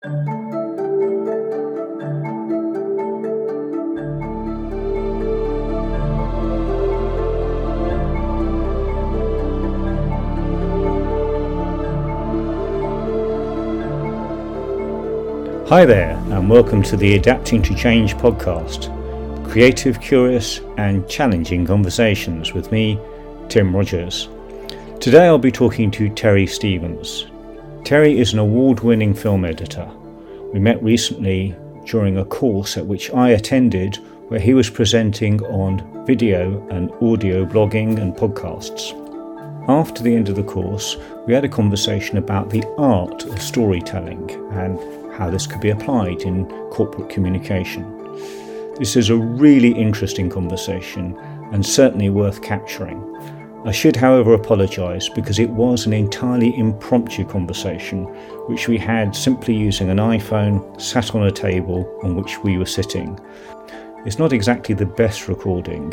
Hi there, and welcome to the Adapting to Change podcast creative, curious, and challenging conversations with me, Tim Rogers. Today I'll be talking to Terry Stevens. Terry is an award winning film editor. We met recently during a course at which I attended where he was presenting on video and audio blogging and podcasts. After the end of the course, we had a conversation about the art of storytelling and how this could be applied in corporate communication. This is a really interesting conversation and certainly worth capturing. I should, however, apologise because it was an entirely impromptu conversation which we had simply using an iPhone sat on a table on which we were sitting. It's not exactly the best recording.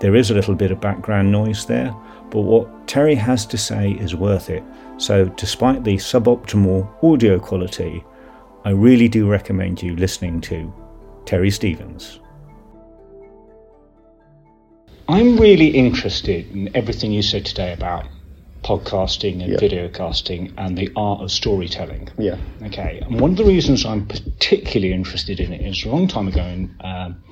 There is a little bit of background noise there, but what Terry has to say is worth it. So, despite the suboptimal audio quality, I really do recommend you listening to Terry Stevens. I'm really interested in everything you said today about podcasting and video casting and the art of storytelling. Yeah. Okay. And one of the reasons I'm particularly interested in it is a long time ago in um,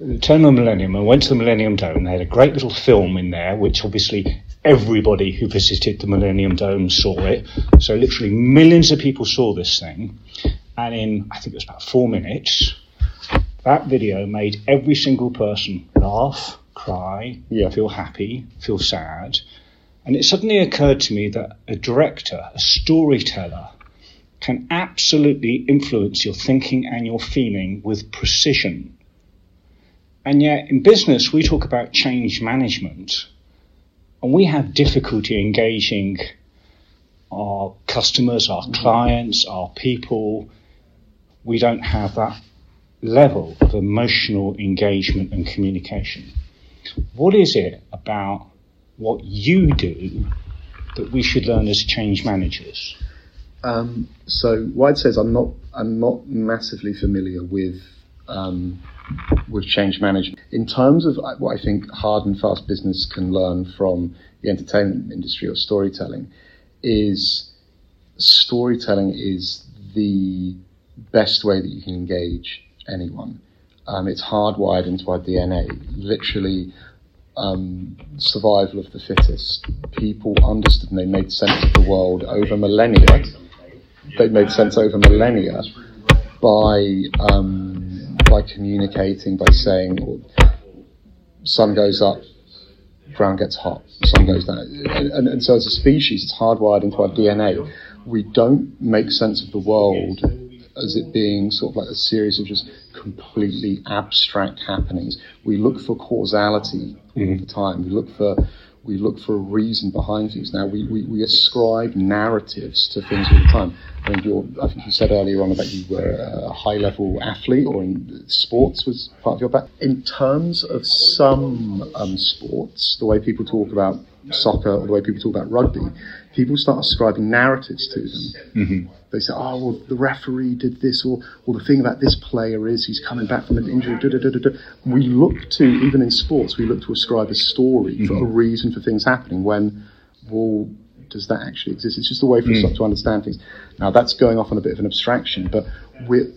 the turn of the millennium, I went to the Millennium Dome. They had a great little film in there, which obviously everybody who visited the Millennium Dome saw it. So literally millions of people saw this thing. And in, I think it was about four minutes, that video made every single person laugh, cry, Yeah. feel happy, feel sad. And it suddenly occurred to me that a director, a storyteller, can absolutely influence your thinking and your feeling with precision. And yet, in business, we talk about change management, and we have difficulty engaging our customers, our clients, our people. We don't have that level of emotional engagement and communication. What is it about what you do that we should learn as change managers? Um, so what I'd say is I'm not I'm not massively familiar with um, with change management in terms of uh, what I think hard and fast business can learn from the entertainment industry or storytelling is storytelling is the best way that you can engage anyone. Um, it's hardwired into our DNA. Literally, um, survival of the fittest. People understood and they made sense of the world over millennia. They made sense over millennia by um, by communicating, by saying, sun goes up, ground gets hot, sun goes down. And, and, and so as a species, it's hardwired into our DNA. We don't make sense of the world as it being sort of like a series of just completely abstract happenings. We look for causality all the time. We look for we look for a reason behind things. Now we, we, we ascribe narratives to things all the time. I I think you said earlier on about you were a high level athlete or in sports was part of your back. In terms of some um, sports, the way people talk about soccer or the way people talk about rugby, people start ascribing narratives to them. Mm-hmm. They say, oh, well, the referee did this, or, or the thing about this player is he's coming back from an injury. Da, da, da. We look to, even in sports, we look to ascribe a story for mm-hmm. a reason for things happening when, well, does that actually exist? It's just a way for us mm. to understand things. Now, that's going off on a bit of an abstraction, but we're,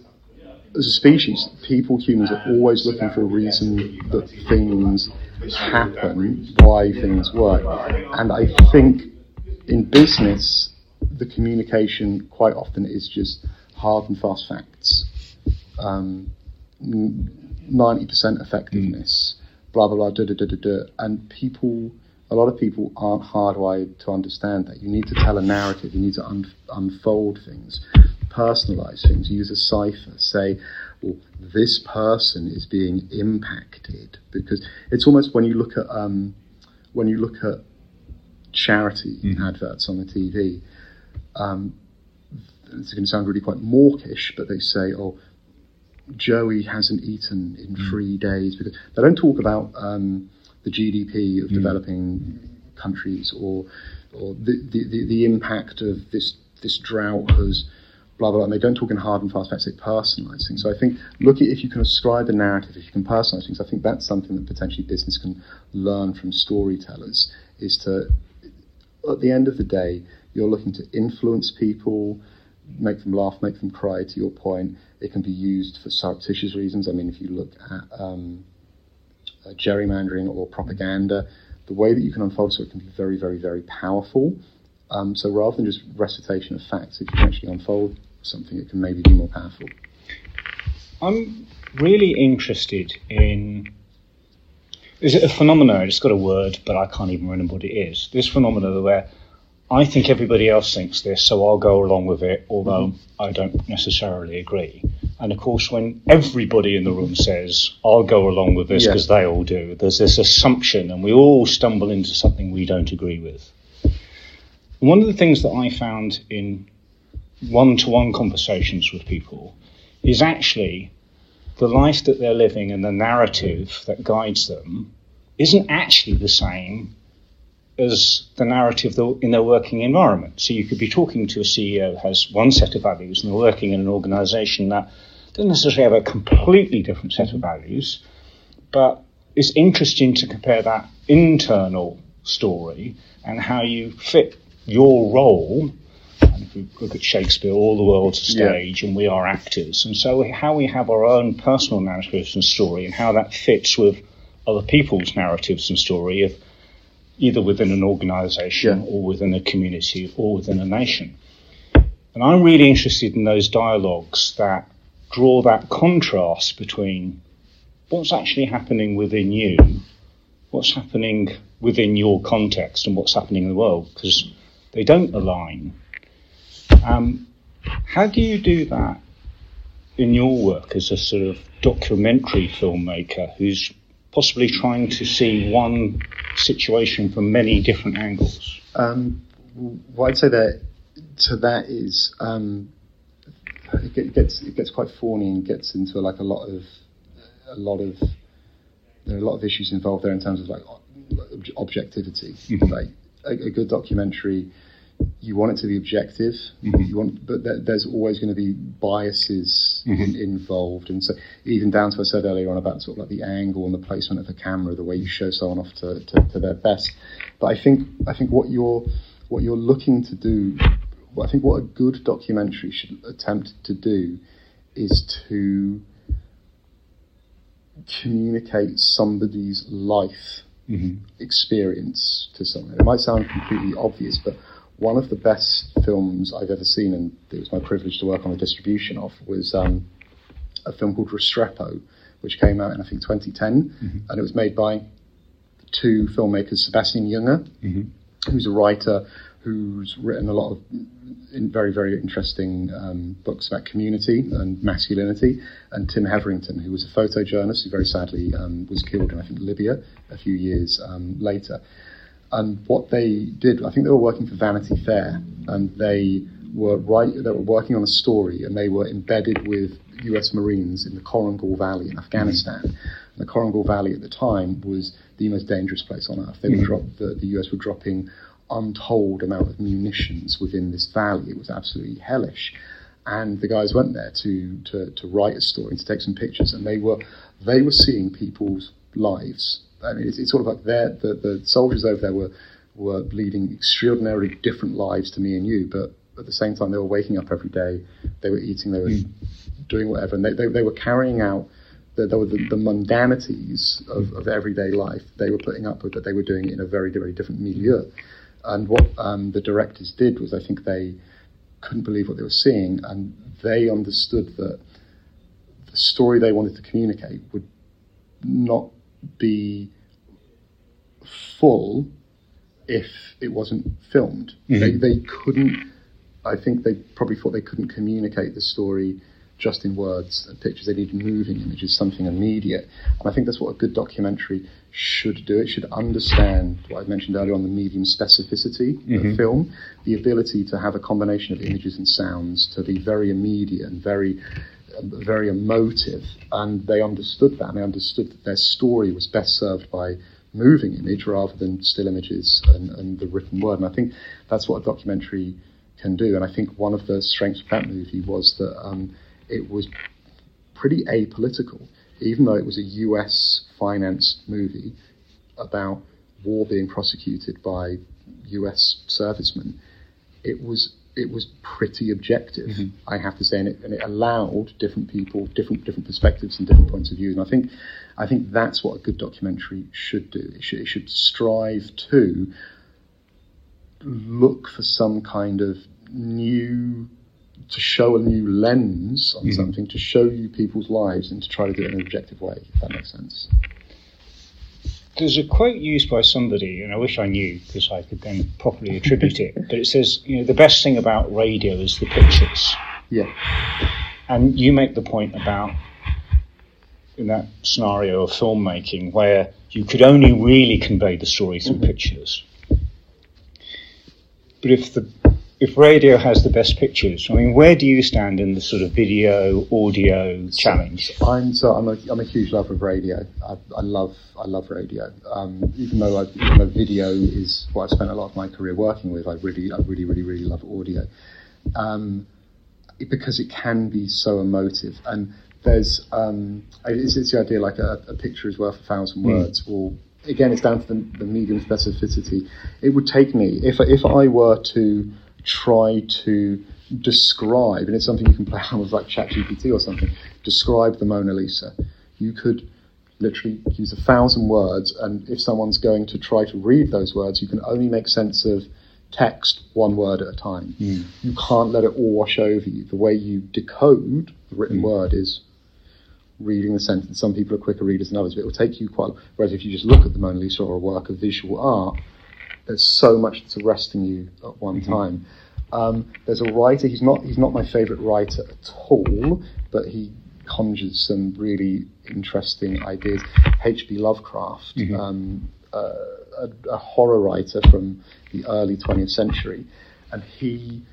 as a species, people, humans, are always looking for a reason that things happen, why things work. And I think in business, the communication quite often is just hard and fast facts. Um, ninety percent effectiveness, blah blah blah, da da da da da, and people. A lot of people aren't hardwired to understand that. You need to tell a narrative. You need to un- unfold things, personalize things. Use a cipher. Say, well, this person is being impacted because it's almost when you look at um, when you look at charity adverts on the TV. Um, it's going to sound really quite mawkish, but they say, "Oh, Joey hasn't eaten in three days," because they don't talk about um, the GDP of developing countries or or the, the, the, the impact of this this drought has blah, blah, and they don't talk in hard and fast facts, they personalize things. So I think, look at if you can ascribe a narrative, if you can personalize things, I think that's something that potentially business can learn from storytellers, is to, at the end of the day, you're looking to influence people, make them laugh, make them cry, to your point. It can be used for surreptitious reasons. I mean, if you look at um, uh, gerrymandering or propaganda, the way that you can unfold so it can be very, very, very powerful. Um, so rather than just recitation of facts, if you can actually unfold something, that can maybe be more powerful. I'm really interested in. Is it a phenomenon? It's got a word, but I can't even remember what it is. This phenomenon where I think everybody else thinks this, so I'll go along with it, although mm-hmm. I don't necessarily agree. And of course, when everybody in the room says, I'll go along with this because yeah. they all do, there's this assumption, and we all stumble into something we don't agree with. One of the things that I found in one to one conversations with people is actually the life that they're living and the narrative that guides them isn't actually the same as the narrative in their working environment. So you could be talking to a CEO who has one set of values and they're working in an organization that doesn't necessarily have a completely different set of values, but it's interesting to compare that internal story and how you fit your role. If look at Shakespeare, all the world's a stage yeah. and we are actors. And so how we have our own personal narratives and story and how that fits with other people's narratives and story of either within an organization yeah. or within a community or within a nation. And I'm really interested in those dialogues that draw that contrast between what's actually happening within you, what's happening within your context, and what's happening in the world, because they don't align. Um, how do you do that in your work as a sort of documentary filmmaker who's possibly trying to see one situation from many different angles? Um, what I'd say that to that is um, it gets it gets quite thorny and gets into like a lot of a lot of there are a lot of issues involved there in terms of like objectivity. Mm-hmm. Like a, a, good documentary, you want it to be objective. Mm-hmm. You want, but there's always going to be biases mm-hmm. involved, and so even down to what I said earlier on about sort of like the angle and the placement of the camera, the way you show someone off to, to, to their best. But I think I think what you're what you're looking to do, I think what a good documentary should attempt to do is to communicate somebody's life mm-hmm. experience to someone. It might sound completely obvious, but one of the best films I've ever seen, and it was my privilege to work on the distribution of, was um, a film called Restrepo, which came out in I think 2010, mm-hmm. and it was made by two filmmakers, Sebastian Junger, mm-hmm. who's a writer who's written a lot of very, very interesting um, books about community and masculinity, and Tim Hetherington, who was a photojournalist who very sadly um, was killed in, I think, Libya a few years um, later. And what they did, I think they were working for Vanity Fair, and they were right, they were working on a story, and they were embedded with U.S. Marines in the Korengal Valley in Afghanistan. And the Korengal Valley at the time was the most dangerous place on earth. They mm-hmm. drop, the, the U.S. were dropping untold amount of munitions within this valley. It was absolutely hellish. And the guys went there to, to, to write a story and to take some pictures, and they were they were seeing people's lives. I mean, it's, it's sort of like the, the soldiers over there were were leading extraordinarily different lives to me and you, but at the same time they were waking up every day, they were eating, they were mm. doing whatever, and they, they, they were carrying out the, the, the mundanities of, of everyday life. They were putting up with that they were doing it in a very, very different milieu. And what um, the directors did was, I think they couldn't believe what they were seeing, and they understood that the story they wanted to communicate would not be full if it wasn't filmed. Mm-hmm. They, they couldn't. I think they probably thought they couldn't communicate the story just in words and pictures. They needed moving images, something immediate. And I think that's what a good documentary should do. It should understand what I mentioned earlier on the medium specificity mm-hmm. of film, the ability to have a combination of images and sounds to be very immediate and very very emotive, and they understood that. And they understood that their story was best served by moving image rather than still images and, and the written word. And I think that's what a documentary can do. And I think one of the strengths of that movie was that um, it was pretty apolitical, even though it was a US financed movie about war being prosecuted by US servicemen. It was it was pretty objective, mm-hmm. I have to say, and it, and it allowed different people, different different perspectives and different points of view. And I think I think that's what a good documentary should do. It should, it should strive to look for some kind of new to show a new lens on mm-hmm. something, to show you people's lives, and to try to do it in an objective way, if that makes sense. There's a quote used by somebody, and I wish I knew because I could then properly attribute it. But it says, you know, the best thing about radio is the pictures. Yeah. And you make the point about in that scenario of filmmaking where you could only really convey the story through mm-hmm. pictures. But if the if radio has the best pictures, I mean, where do you stand in the sort of video audio challenge? I'm so I'm a I'm a huge lover of radio. I, I love I love radio. Um, even though I, even though video is what I've spent a lot of my career working with, I really I really really really love audio. Um, because it can be so emotive and there's um, it's, it's, the idea like a, a, picture is worth a thousand hmm. words. Mm. Well, again, it's down to the, the medium specificity. It would take me if if I were to try to describe, and it's something you can play around with like ChatGPT or something, describe the Mona Lisa. You could literally use a thousand words, and if someone's going to try to read those words, you can only make sense of text one word at a time. Mm. You can't let it all wash over you. The way you decode the written mm. word is reading the sentence. Some people are quicker readers than others, but it will take you quite. Whereas if you just look at the Mona Lisa or a work of visual art, there's so much that's arresting you at one mm-hmm. time. Um, there's a writer. He's not. He's not my favourite writer at all, but he conjures some really interesting ideas. H.P. Lovecraft, mm-hmm. um, uh, a, a, horror writer from the early 20th century, and he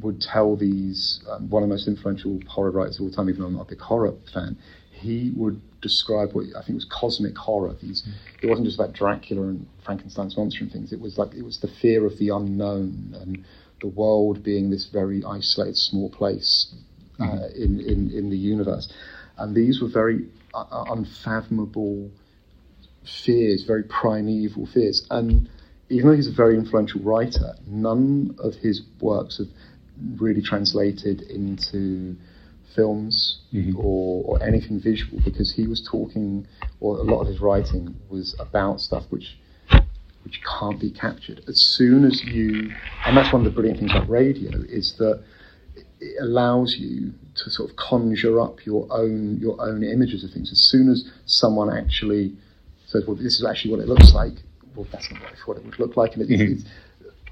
would tell these. Um, one of the most influential horror writers of all time, even though I'm not a big horror fan, he would describe what I think was cosmic horror. These, it wasn't just about Dracula and Frankenstein's monster and things. It was like it was the fear of the unknown and the world being this very isolated, small place uh, mm. in, in in the universe. And these were very uh, uh, unfathomable fears, very primeval fears. And even though he's a very influential writer, none of his works have really translated into films mm-hmm. or, or anything visual because he was talking, or a lot of his writing was about stuff which which can't be captured. As soon as you, and that's one of the brilliant things about radio is that it allows you to sort of conjure up your own your own images of things. As soon as someone actually says, "Well, this is actually what it looks like," well, that's not what it would look like, and it, mm-hmm.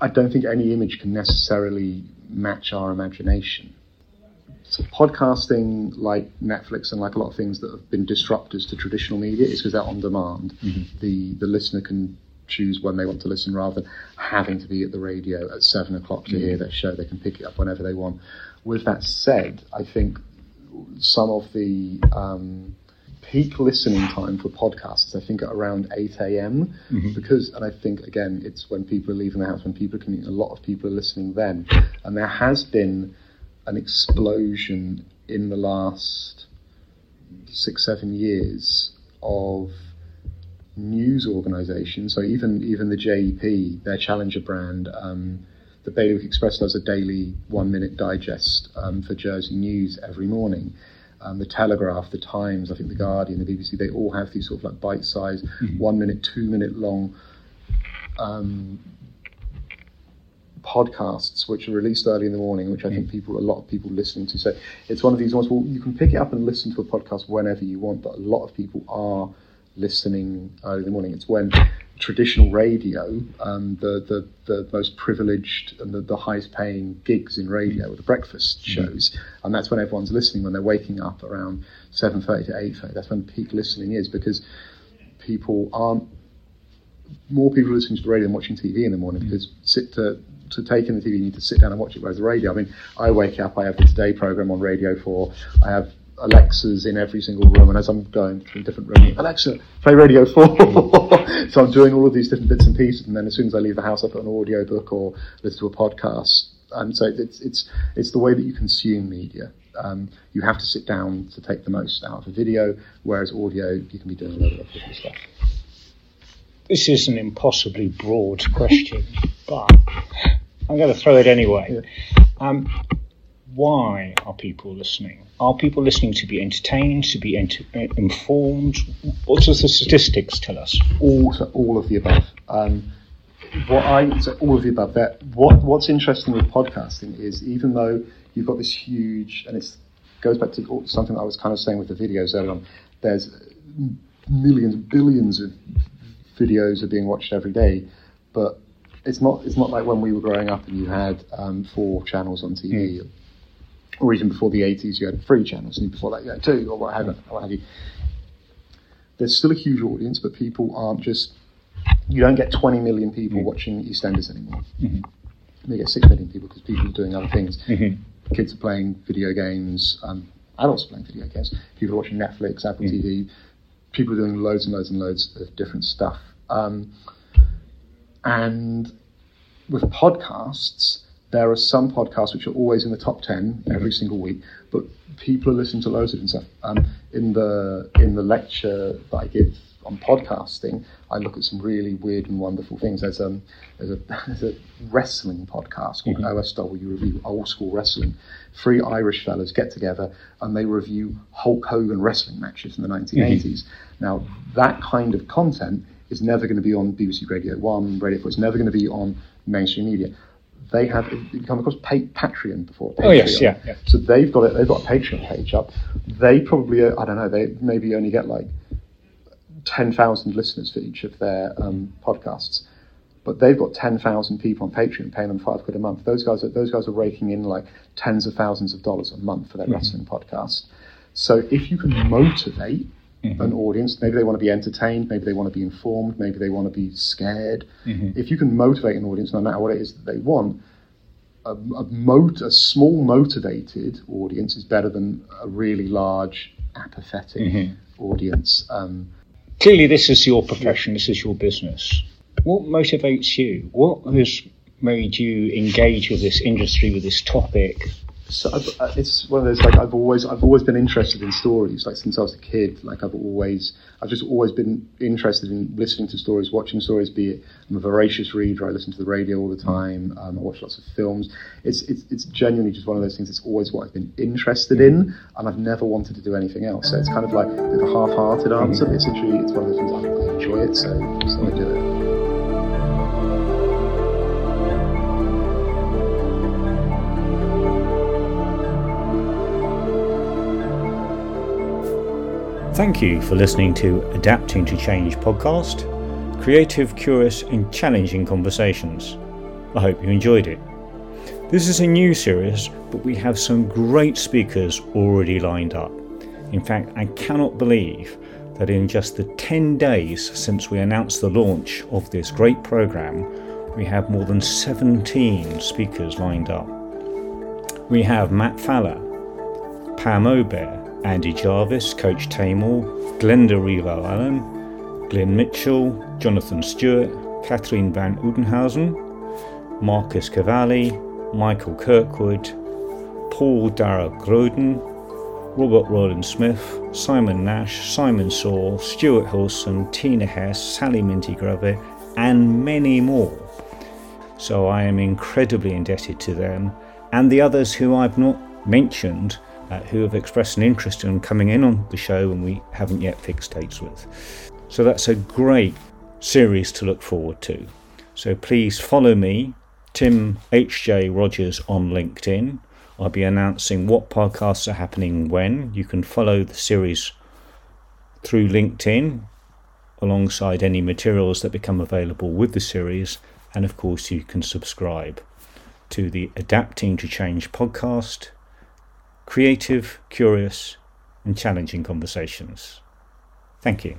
I don't think any image can necessarily match our imagination podcasting, like Netflix and like a lot of things that have been disruptors to traditional media, is because they're on demand. Mm-hmm. The the listener can choose when they want to listen rather than having to be at the radio at seven o'clock to mm-hmm. hear their show. They can pick it up whenever they want. With that said, I think some of the um, peak listening time for podcasts, I think, at around 8 a.m. Mm-hmm. Because, and I think, again, it's when people are leaving the house, when people are commuting, a lot of people are listening then. And there has been an explosion in the last six, seven years of news organisations. So even even the JEP, their challenger brand, um, the Bailiwick Express does a daily one-minute digest um, for Jersey news every morning. Um, the Telegraph, the Times, I think the Guardian, the BBC, they all have these sort of like bite-sized, mm-hmm. one-minute, two-minute long um, podcasts which are released early in the morning, which I think people, a lot of people listening to. So it's one of these ones. Well, you can pick it up and listen to a podcast whenever you want, but a lot of people are listening early in the morning. It's when traditional radio, um, the, the the most privileged and the, the highest paying gigs in radio, mm. the breakfast mm. shows, and that's when everyone's listening when they're waking up around seven thirty to eight thirty. That's when peak listening is because people aren't more people listening to the radio than watching TV in the morning because sit to to take in the TV, you need to sit down and watch it. Whereas the radio, I mean, I wake up, I have the Today program on Radio 4, I have Alexas in every single room, and as I'm going through different rooms, Alexa, play Radio 4. so I'm doing all of these different bits and pieces, and then as soon as I leave the house, I put an audio book or listen to a podcast Um, so it's it's it's the way that you consume media. Um, you have to sit down to take the most out of a video, whereas audio you can be doing a lot of different stuff. This is an impossibly broad question, but I'm going to throw it anyway. Yeah. Um, why are people listening? Are people listening to be entertained, to be ent- informed? What does the statistics tell us? All, all of the above. Um, what I so all of the above. That what what's interesting with podcasting is even though you've got this huge, and it goes back to something I was kind of saying with the videos earlier on. There's millions, billions of videos are being watched every day, but it's not it's not like when we were growing up and you had um, four channels on TV. Mm or even before the 80s, you had three channels, and before that, you had two, or what have, what have you. There's still a huge audience, but people aren't just. You don't get 20 million people mm-hmm. watching EastEnders anymore. Mm-hmm. You get 6 million people because people are doing other things. Mm-hmm. Kids are playing video games, um, adults are playing video games, people are watching Netflix, Apple mm-hmm. TV, people are doing loads and loads and loads of different stuff. Um, and with podcasts, there are some podcasts which are always in the top 10 every single week, but people are listening to loads of different stuff. Um, in the in the lecture that I give on podcasting, I look at some really weird and wonderful things. There's, um, there's, a, there's a wrestling podcast called mm-hmm. OSW Review Old School Wrestling. Three Irish fellas get together and they review Hulk Hogan wrestling matches in the 1980s. Mm-hmm. Now, that kind of content is never going to be on BBC Radio 1, Radio 4. It's never going to be on mainstream media they have you come across Patreon before. Patreon. Oh yes, yeah, yeah. So they've got it. They've got a Patreon page up. They probably, I don't know, they maybe only get like ten thousand listeners for each of their um, podcasts, but they've got ten thousand people on Patreon paying them five quid a month. Those guys are those guys are raking in like tens of thousands of dollars a month for their mm-hmm. wrestling podcast. So if you can motivate mm-hmm. an audience. Maybe they want to be entertained, maybe they want to be informed, maybe they want to be scared. Mm-hmm. If you can motivate an audience, no matter what it is that they want, a, a, mot- a small motivated audience is better than a really large apathetic mm-hmm. audience. Um, Clearly, this is your profession, this is your business. What motivates you? What has made you engage with this industry, with this topic? So uh, it's one of those like I've always I've always been interested in stories like since I was a kid. Like I've always I've just always been interested in listening to stories watching stories be it I'm a voracious reader I listen to the radio all the time um, I watch lots of films. It's, it's it's genuinely just one of those things it's always what I've been interested in and I've never wanted to do anything else. So it's kind of like a half-hearted answer it's literally it's one of those things I, I enjoy it so, so I do it Thank you for listening to Adapting to Change podcast, creative, curious, and challenging conversations. I hope you enjoyed it. This is a new series, but we have some great speakers already lined up. In fact, I cannot believe that in just the 10 days since we announced the launch of this great program, we have more than 17 speakers lined up. We have Matt Faller, Pam Obear, Andy Jarvis, Coach Tamor, Glenda Revo Allen, Glenn Mitchell, Jonathan Stewart, Catherine Van Udenhausen, Marcus Cavalli, Michael Kirkwood, Paul Dara Groden, Robert Roland Smith, Simon Nash, Simon Saul, Stuart Hilson, Tina Hess, Sally Minty Gravett, and many more. So I am incredibly indebted to them and the others who I've not mentioned uh, who have expressed an interest in coming in on the show and we haven't yet fixed dates with. So that's a great series to look forward to. So please follow me, Tim H.J. Rogers, on LinkedIn. I'll be announcing what podcasts are happening when. You can follow the series through LinkedIn alongside any materials that become available with the series. And of course, you can subscribe to the Adapting to Change podcast creative, curious, and challenging conversations. Thank you.